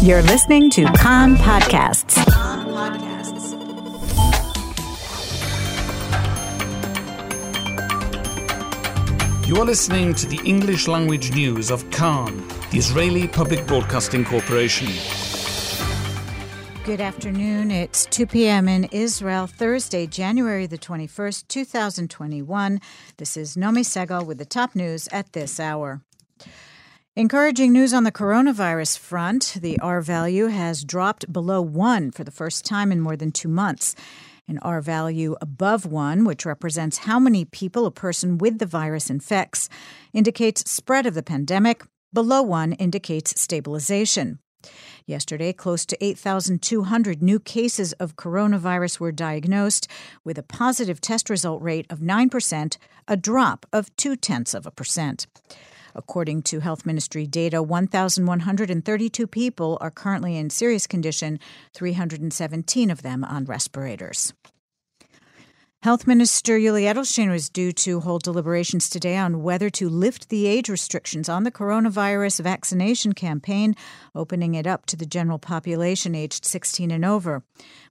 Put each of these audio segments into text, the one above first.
You're listening to Kan Podcasts. You are listening to the English language news of Kan, the Israeli Public Broadcasting Corporation. Good afternoon. It's 2 p.m. in Israel, Thursday, January the 21st, 2021. This is Nomi Segal with the top news at this hour. Encouraging news on the coronavirus front. The R value has dropped below one for the first time in more than two months. An R value above one, which represents how many people a person with the virus infects, indicates spread of the pandemic. Below one indicates stabilization. Yesterday, close to 8,200 new cases of coronavirus were diagnosed, with a positive test result rate of 9%, a drop of two tenths of a percent. According to Health Ministry data, 1,132 people are currently in serious condition, 317 of them on respirators. Health Minister Yuli Edelstein was due to hold deliberations today on whether to lift the age restrictions on the coronavirus vaccination campaign, opening it up to the general population aged 16 and over.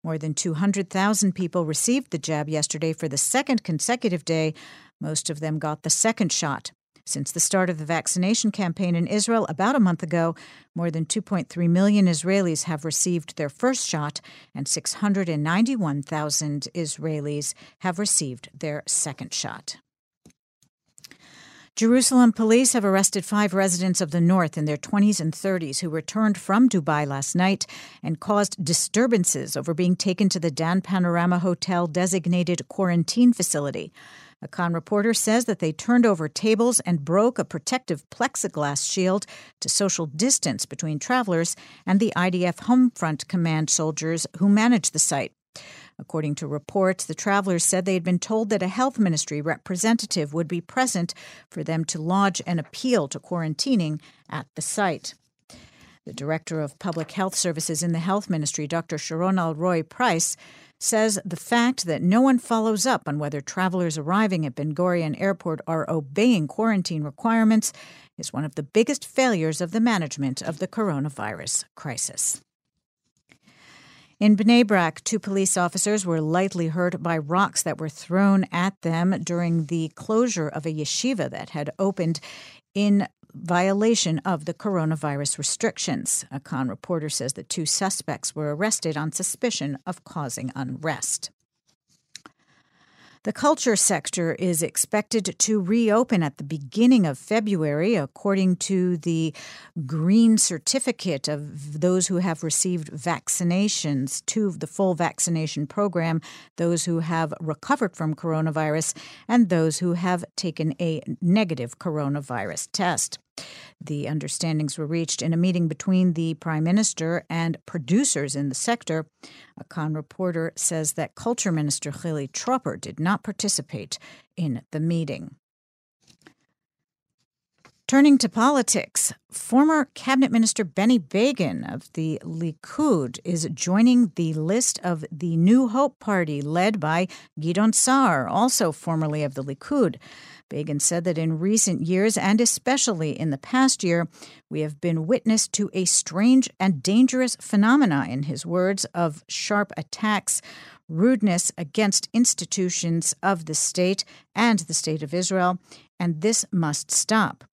More than 200,000 people received the jab yesterday for the second consecutive day. Most of them got the second shot. Since the start of the vaccination campaign in Israel about a month ago, more than 2.3 million Israelis have received their first shot, and 691,000 Israelis have received their second shot. Jerusalem police have arrested five residents of the north in their 20s and 30s who returned from Dubai last night and caused disturbances over being taken to the Dan Panorama Hotel designated quarantine facility. A Kan reporter says that they turned over tables and broke a protective plexiglass shield to social distance between travelers and the IDF Homefront Command soldiers who manage the site. According to reports, the travelers said they had been told that a health ministry representative would be present for them to lodge an appeal to quarantining at the site. The director of public health services in the health ministry, Dr. Sharon Alroy Preis, says the fact that no one follows up on whether travelers arriving at Ben Gurion Airport are obeying quarantine requirements is one of the biggest failures of the management of the coronavirus crisis. In Bnei Brak, two police officers were lightly hurt by rocks that were thrown at them during the closure of a yeshiva that had opened in violation of the coronavirus restrictions. A Kan reporter says the two suspects were arrested on suspicion of causing unrest. The culture sector is expected to reopen at the beginning of February, according to the green certificate of those who have received vaccinations to the full vaccination program, those who have recovered from coronavirus, and those who have taken a negative coronavirus test. The understandings were reached in a meeting between the Prime Minister and producers in the sector. A Kan reporter says that Culture Minister Chili Tropper did not participate in the meeting. Turning to politics, former cabinet minister Benny Begin of the Likud is joining the list of the New Hope Party led by Gideon Saar, also formerly of the Likud. Begin said that in recent years, and especially in the past year, we have been witness to a strange and dangerous phenomena, in his words, of sharp attacks, rudeness against institutions of the state and the state of Israel, and this must stop.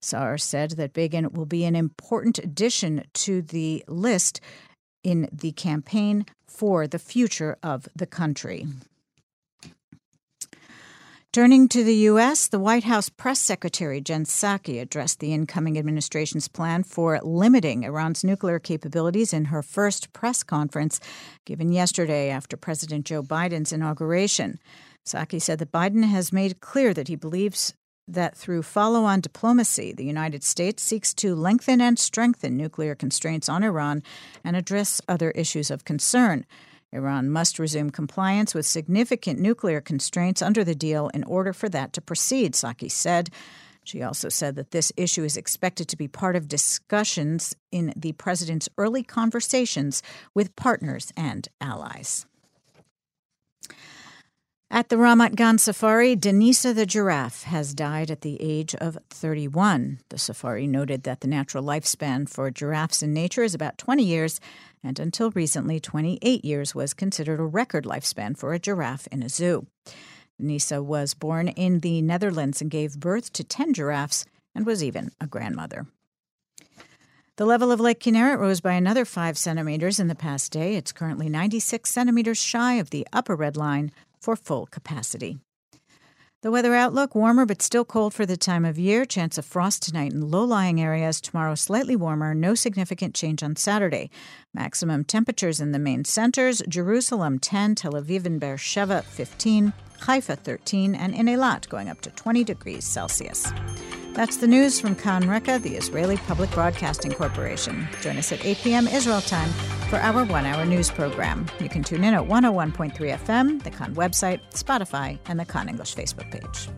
Saar said that Begin will be an important addition to the list in the campaign for the future of the country. Turning to the U.S., the White House press secretary Jen Psaki addressed the incoming administration's plan for limiting Iran's nuclear capabilities in her first press conference given yesterday after President Joe Biden's inauguration. Psaki said that Biden has made clear that he believes that through follow on diplomacy, the United States seeks to lengthen and strengthen nuclear constraints on Iran and address other issues of concern. Iran must resume compliance with significant nuclear constraints under the deal in order for that to proceed, Psaki said. She also said that this issue is expected to be part of discussions in the president's early conversations with partners and allies. At the Ramat Gan Safari, Denisa the giraffe has died at the age of 31. The safari noted that the natural lifespan for giraffes in nature is about 20 years, and until recently, 28 years was considered a record lifespan for a giraffe in a zoo. Nisa was born in the Netherlands and gave birth to 10 giraffes and was even a grandmother. The level of Lake Kinneret rose by another 5 centimeters in the past day. It's currently 96 centimeters shy of the upper red line for full capacity. The weather outlook warmer but still cold for the time of year. Chance of frost tonight in low lying areas. Tomorrow, slightly warmer. No significant change on Saturday. Maximum temperatures in the main centers Jerusalem 10, Tel Aviv and Beersheba 15, Haifa 13, and in Eilat going up to 20 degrees Celsius. That's the news from Kan Reka, the Israeli Public Broadcasting Corporation. Join us at 8 p.m. Israel time for our one hour news program. You can tune in at 101.3 FM, the Kan website, Spotify, and the Kan English Facebook page.